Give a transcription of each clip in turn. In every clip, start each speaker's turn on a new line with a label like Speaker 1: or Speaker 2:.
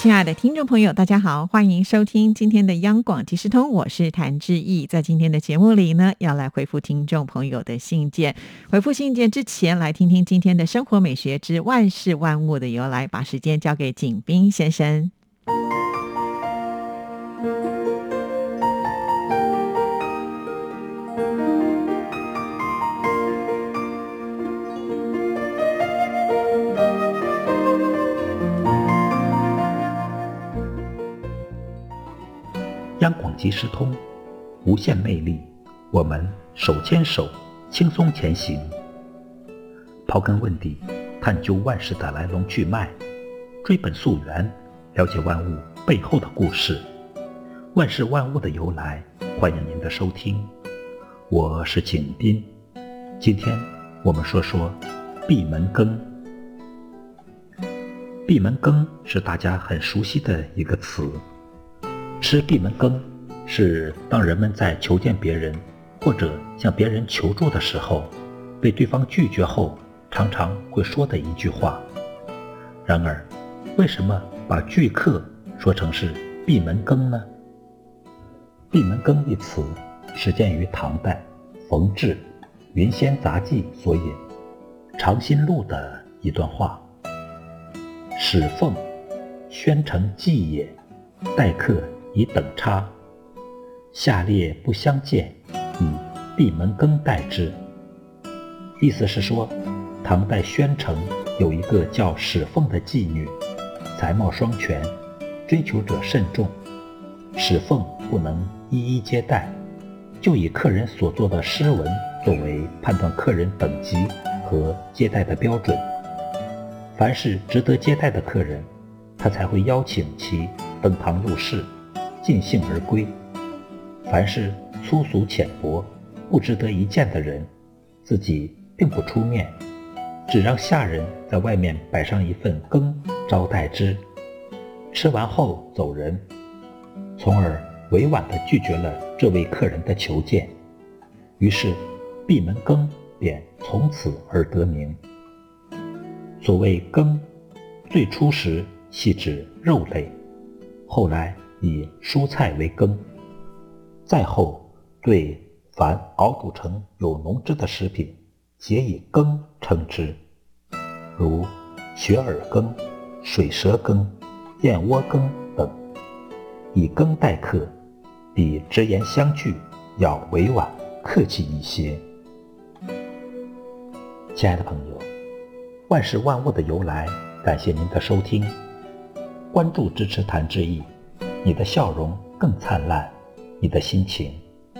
Speaker 1: 亲爱的听众朋友，大家好，欢迎收听今天的央广即时通，我是谭志毅。在今天的节目里呢，要来回复听众朋友的信件。回复信件之前，来听听今天的生活美学之万事万物的由来。把时间交给景斌先生。
Speaker 2: 即时通，无限魅力。我们手牵手，轻松前行。刨根问底，探究万事的来龙去脉，追本溯源，了解万物背后的故事。万事万物的由来，欢迎您的收听。我是景斌，今天我们说说闭门羹。闭门羹是大家很熟悉的一个词。吃闭门羹是当人们在求见别人或者向别人求助的时候，被对方拒绝后，常常会说的一句话。然而，为什么把拒客说成是闭门羹呢？闭门羹一词始建于唐代冯至《云仙杂记》所引《长辛录》的一段话：“始奉宣城妓也，待客。”以等差，下列不相见，以闭门羹待之。意思是说，唐代宣城有一个叫史凤的妓女，才貌双全，追求者甚众。史凤不能一一接待，就以客人所作的诗文作为判断客人等级和接待的标准。凡是值得接待的客人，他才会邀请其登堂入室。尽兴而归。凡是粗俗浅薄、不值得一见的人，自己并不出面，只让下人在外面摆上一份羹招待之，吃完后走人，从而委婉地拒绝了这位客人的求见。于是，闭门羹便从此而得名。所谓羹，最初时系指肉类，后来。以蔬菜为羹，再后对凡熬煮成有浓汁的食品，皆以羹称之，如雪耳羹、水蛇羹、燕窝羹等，以羹待客，比直言相拒要委婉客气一些。亲爱的朋友，万事万物的由来，感谢您的收听，关注支持谭志毅。你的笑容更灿烂，你的心情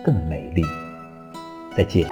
Speaker 2: 更美丽。再见。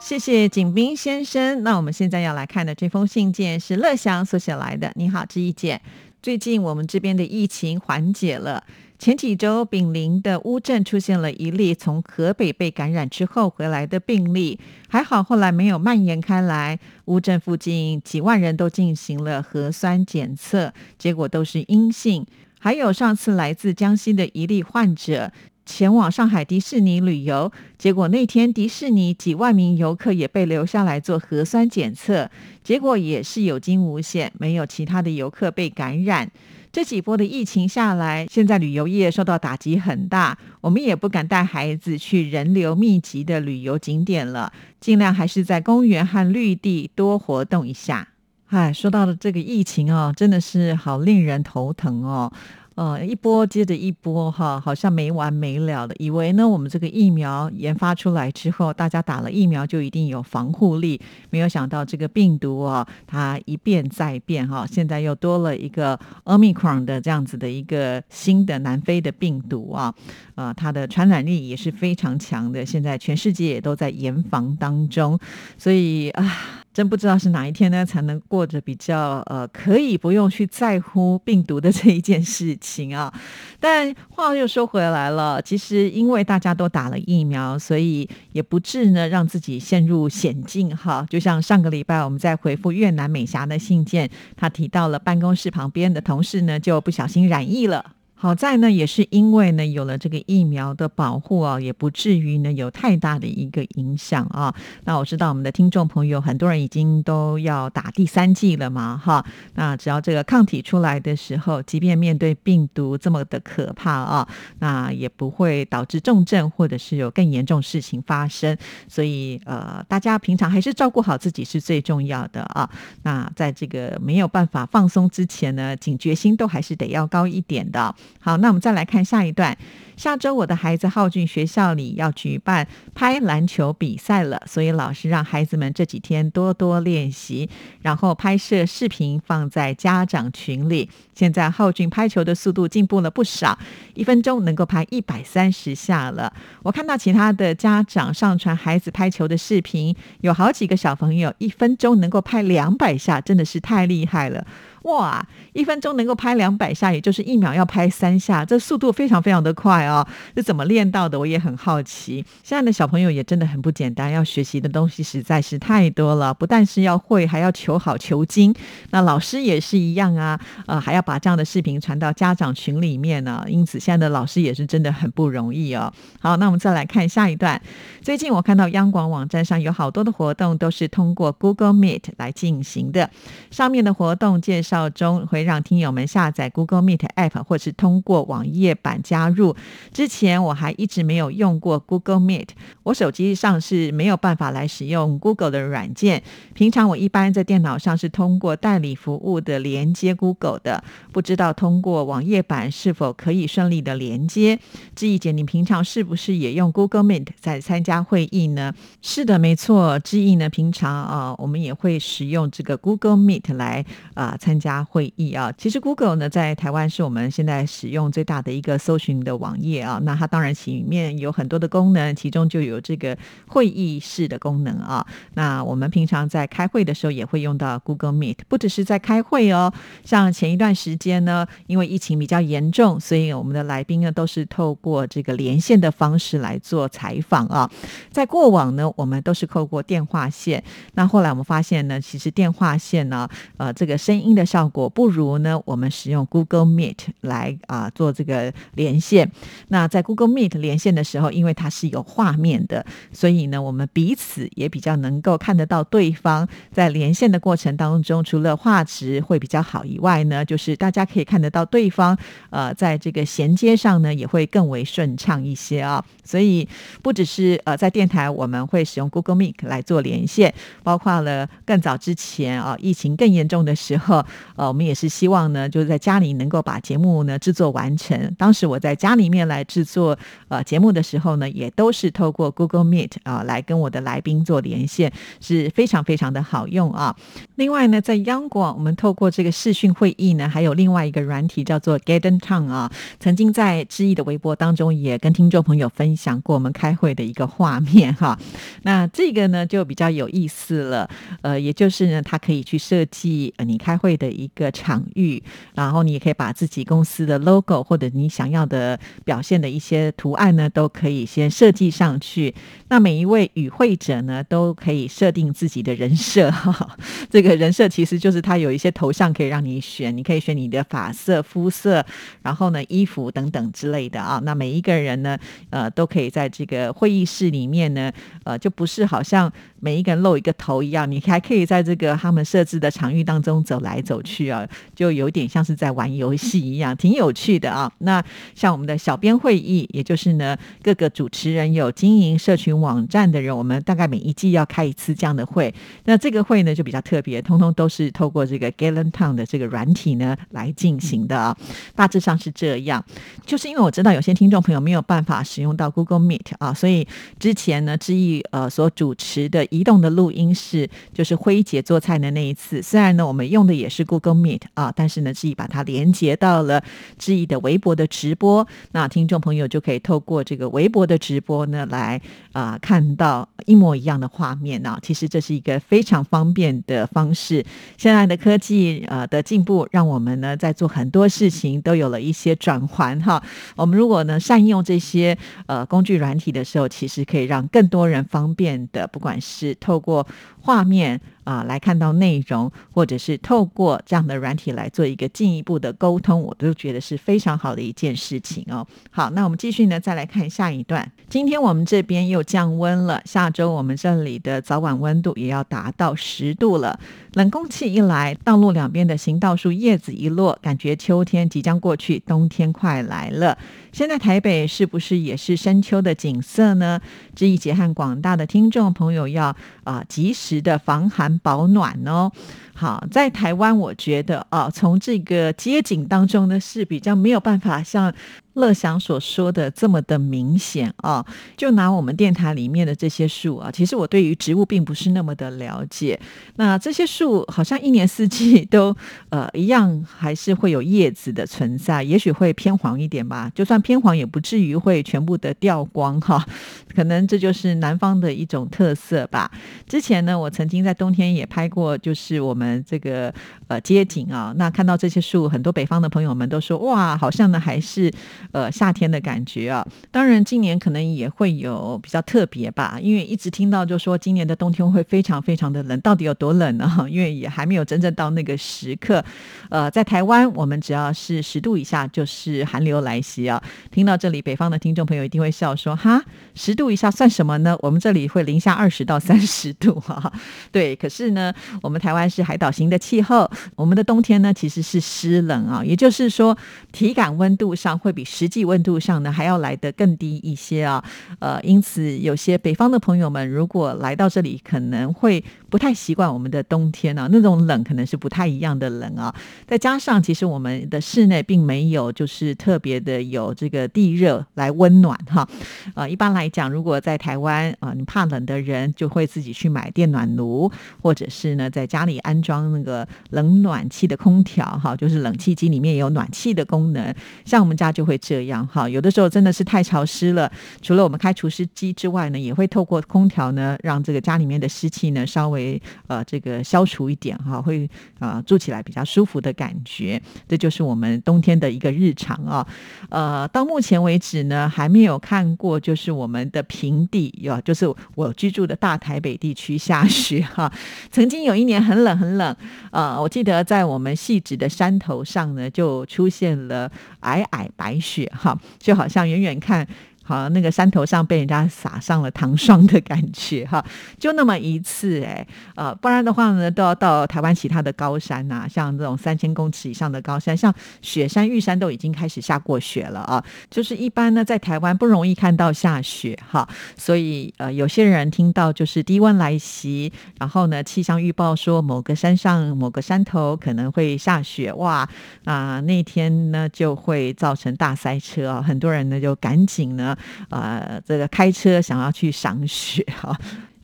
Speaker 1: 谢谢景斌先生。那我们现在要来看的这封信件是乐祥所写来的。你好，志毅姐。最近我们这边的疫情缓解了。前几周，丙林的乌镇出现了一例从河北被感染之后回来的病例，还好后来没有蔓延开来。乌镇附近几万人都进行了核酸检测，结果都是阴性。还有上次来自江西的一例患者前往上海迪士尼旅游，结果那天迪士尼几万名游客也被留下来做核酸检测，结果也是有惊无险，没有其他的游客被感染。这几波的疫情下来，现在旅游业受到打击很大，我们也不敢带孩子去人流密集的旅游景点了，尽量还是在公园和绿地多活动一下。嗨，说到了这个疫情哦，真的是好令人头疼哦。呃，一波接着一波哈，好像没完没了的。以为呢，我们这个疫苗研发出来之后，大家打了疫苗就一定有防护力，没有想到这个病毒啊，它一变再变哈，现在又多了一个 Omicron 的这样子的一个新的南非的病毒啊，呃，它的传染力也是非常强的。现在全世界也都在严防当中，所以啊。真不知道是哪一天呢，才能过着比较呃，可以不用去在乎病毒的这一件事情啊。但话又说回来了，其实因为大家都打了疫苗，所以也不致呢让自己陷入险境哈。就像上个礼拜我们在回复越南美霞的信件，他提到了办公室旁边的同事呢就不小心染疫了。好在呢，也是因为呢有了这个疫苗的保护啊，也不至于呢有太大的一个影响啊。那我知道我们的听众朋友很多人已经都要打第三剂了嘛，哈。那只要这个抗体出来的时候，即便面对病毒这么的可怕啊，那也不会导致重症或者是有更严重事情发生。所以呃，大家平常还是照顾好自己是最重要的啊。那在这个没有办法放松之前呢，警觉心都还是得要高一点的。好，那我们再来看下一段。下周我的孩子浩俊学校里要举办拍篮球比赛了，所以老师让孩子们这几天多多练习，然后拍摄视频放在家长群里。现在浩俊拍球的速度进步了不少，一分钟能够拍一百三十下了。我看到其他的家长上传孩子拍球的视频，有好几个小朋友一分钟能够拍两百下，真的是太厉害了。哇，一分钟能够拍两百下，也就是一秒要拍三下，这速度非常非常的快哦。这怎么练到的？我也很好奇。现在的小朋友也真的很不简单，要学习的东西实在是太多了，不但是要会，还要求好求精。那老师也是一样啊，呃，还要把这样的视频传到家长群里面呢。因此，现在的老师也是真的很不容易哦。好，那我们再来看下一段。最近我看到央广网站上有好多的活动都是通过 Google Meet 来进行的，上面的活动介绍。到中会让听友们下载 Google Meet App，或是通过网页版加入。之前我还一直没有用过 Google Meet，我手机上是没有办法来使用 Google 的软件。平常我一般在电脑上是通过代理服务的连接 Google 的，不知道通过网页版是否可以顺利的连接。志毅姐，你平常是不是也用 Google Meet 在参加会议呢？是的，没错。志毅呢，平常啊，我们也会使用这个 Google Meet 来啊参加。加会议啊，其实 Google 呢在台湾是我们现在使用最大的一个搜寻的网页啊。那它当然里面有很多的功能，其中就有这个会议室的功能啊。那我们平常在开会的时候也会用到 Google Meet，不只是在开会哦。像前一段时间呢，因为疫情比较严重，所以我们的来宾呢都是透过这个连线的方式来做采访啊。在过往呢，我们都是透过电话线。那后来我们发现呢，其实电话线呢，呃，这个声音的。效果不如呢，我们使用 Google Meet 来啊做这个连线。那在 Google Meet 连线的时候，因为它是有画面的，所以呢，我们彼此也比较能够看得到对方。在连线的过程当中，除了画质会比较好以外呢，就是大家可以看得到对方，呃，在这个衔接上呢，也会更为顺畅一些啊。所以不只是呃在电台我们会使用 Google Meet 来做连线，包括了更早之前啊，疫情更严重的时候。呃，我们也是希望呢，就是在家里能够把节目呢制作完成。当时我在家里面来制作呃节目的时候呢，也都是透过 Google Meet 啊来跟我的来宾做连线，是非常非常的好用啊。另外呢，在央广我们透过这个视讯会议呢，还有另外一个软体叫做 Garden Town 啊，曾经在知意的微博当中也跟听众朋友分享过我们开会的一个画面哈。那这个呢就比较有意思了，呃，也就是呢，它可以去设计呃你开会的。的一个场域，然后你也可以把自己公司的 logo 或者你想要的表现的一些图案呢，都可以先设计上去。那每一位与会者呢，都可以设定自己的人设。这个人设其实就是他有一些头像可以让你选，你可以选你的发色、肤色，然后呢衣服等等之类的啊。那每一个人呢，呃，都可以在这个会议室里面呢，呃，就不是好像每一个人露一个头一样，你还可以在这个他们设置的场域当中走来走。有趣啊，就有点像是在玩游戏一样，挺有趣的啊。那像我们的小编会议，也就是呢，各个主持人有经营社群网站的人，我们大概每一季要开一次这样的会。那这个会呢，就比较特别，通通都是透过这个 Galen Town 的这个软体呢来进行的啊。大致上是这样，就是因为我知道有些听众朋友没有办法使用到 Google Meet 啊，所以之前呢，志毅呃所主持的移动的录音室，就是辉姐做菜的那一次，虽然呢我们用的也是。Google Meet 啊，但是呢，自己把它连接到了志毅的微博的直播，那听众朋友就可以透过这个微博的直播呢，来啊看到一模一样的画面啊。其实这是一个非常方便的方式。现在的科技呃的进步，让我们呢在做很多事情都有了一些转环哈。我们如果呢善用这些呃工具软体的时候，其实可以让更多人方便的，不管是透过画面。啊，来看到内容，或者是透过这样的软体来做一个进一步的沟通，我都觉得是非常好的一件事情哦。好，那我们继续呢，再来看下一段。今天我们这边又降温了，下周我们这里的早晚温度也要达到十度了。冷空气一来，道路两边的行道树叶子一落，感觉秋天即将过去，冬天快来了。现在台北是不是也是深秋的景色呢？这一节和广大的听众朋友要啊及时的防寒保暖哦。好，在台湾，我觉得啊，从这个街景当中呢，是比较没有办法像。乐祥所说的这么的明显啊，就拿我们电台里面的这些树啊，其实我对于植物并不是那么的了解。那这些树好像一年四季都呃一样，还是会有叶子的存在，也许会偏黄一点吧。就算偏黄，也不至于会全部的掉光哈。可能这就是南方的一种特色吧。之前呢，我曾经在冬天也拍过，就是我们这个呃街景啊，那看到这些树，很多北方的朋友们都说哇，好像呢还是。呃，夏天的感觉啊，当然今年可能也会有比较特别吧，因为一直听到就说今年的冬天会非常非常的冷，到底有多冷呢？因为也还没有真正到那个时刻。呃，在台湾，我们只要是十度以下就是寒流来袭啊。听到这里，北方的听众朋友一定会笑说：“哈，十度以下算什么呢？我们这里会零下二十到三十度哈。对，可是呢，我们台湾是还海岛型的气候，我们的冬天呢其实是湿冷啊，也就是说体感温度上会比实际温度上呢还要来得更低一些啊，呃，因此有些北方的朋友们如果来到这里，可能会不太习惯我们的冬天啊，那种冷可能是不太一样的冷啊。再加上其实我们的室内并没有就是特别的有这个地热来温暖哈，啊，一般来讲，如果在台湾啊，你怕冷的人就会自己去买电暖炉，或者是呢在家里安装那个冷暖气的空调哈，就是冷气机里面有暖气的功能，像我们家就会。这样哈，有的时候真的是太潮湿了。除了我们开除湿机之外呢，也会透过空调呢，让这个家里面的湿气呢稍微呃这个消除一点哈，会啊住起来比较舒服的感觉。这就是我们冬天的一个日常啊。呃，到目前为止呢，还没有看过就是我们的平地有，就是我居住的大台北地区下雪哈。曾经有一年很冷很冷，呃，我记得在我们细致的山头上呢，就出现了皑皑白。雪哈，就好像远远看。好，那个山头上被人家撒上了糖霜的感觉哈，就那么一次哎，呃，不然的话呢，都要到台湾其他的高山呐，像这种三千公尺以上的高山，像雪山、玉山都已经开始下过雪了啊。就是一般呢，在台湾不容易看到下雪哈，所以呃，有些人听到就是低温来袭，然后呢，气象预报说某个山上某个山头可能会下雪，哇啊，那天呢就会造成大塞车啊，很多人呢就赶紧呢。呃，这个开车想要去赏雪 哈，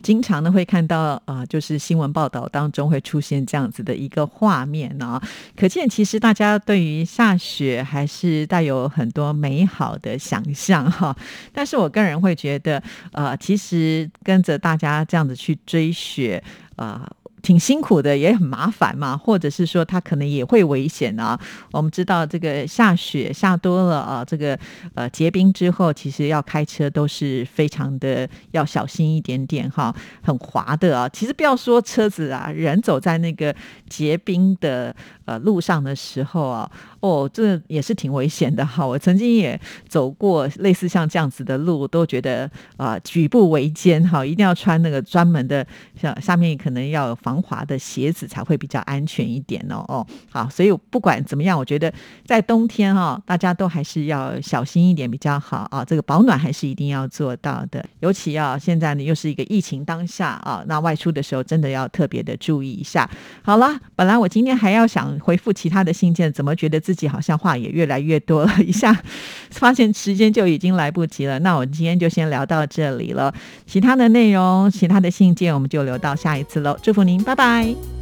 Speaker 1: 经常呢会看到啊，就是新闻报道当中会出现这样子的一个画面呢，可见其实大家对于下雪还是带有很多美好的想象哈。但是我个人会觉得，呃，其实跟着大家这样子去追雪啊。挺辛苦的，也很麻烦嘛，或者是说它可能也会危险啊。我们知道这个下雪下多了啊，这个呃结冰之后，其实要开车都是非常的要小心一点点哈，很滑的啊。其实不要说车子啊，人走在那个结冰的呃路上的时候啊，哦，这也是挺危险的哈。我曾经也走过类似像这样子的路，都觉得啊举步维艰哈，一定要穿那个专门的，像下面可能要防。防滑的鞋子才会比较安全一点哦哦，好，所以不管怎么样，我觉得在冬天哈，大家都还是要小心一点比较好啊。这个保暖还是一定要做到的，尤其要现在呢又是一个疫情当下啊，那外出的时候真的要特别的注意一下。好了，本来我今天还要想回复其他的信件，怎么觉得自己好像话也越来越多了 一下，发现时间就已经来不及了。那我今天就先聊到这里了，其他的内容、其他的信件我们就留到下一次喽。祝福您。拜拜。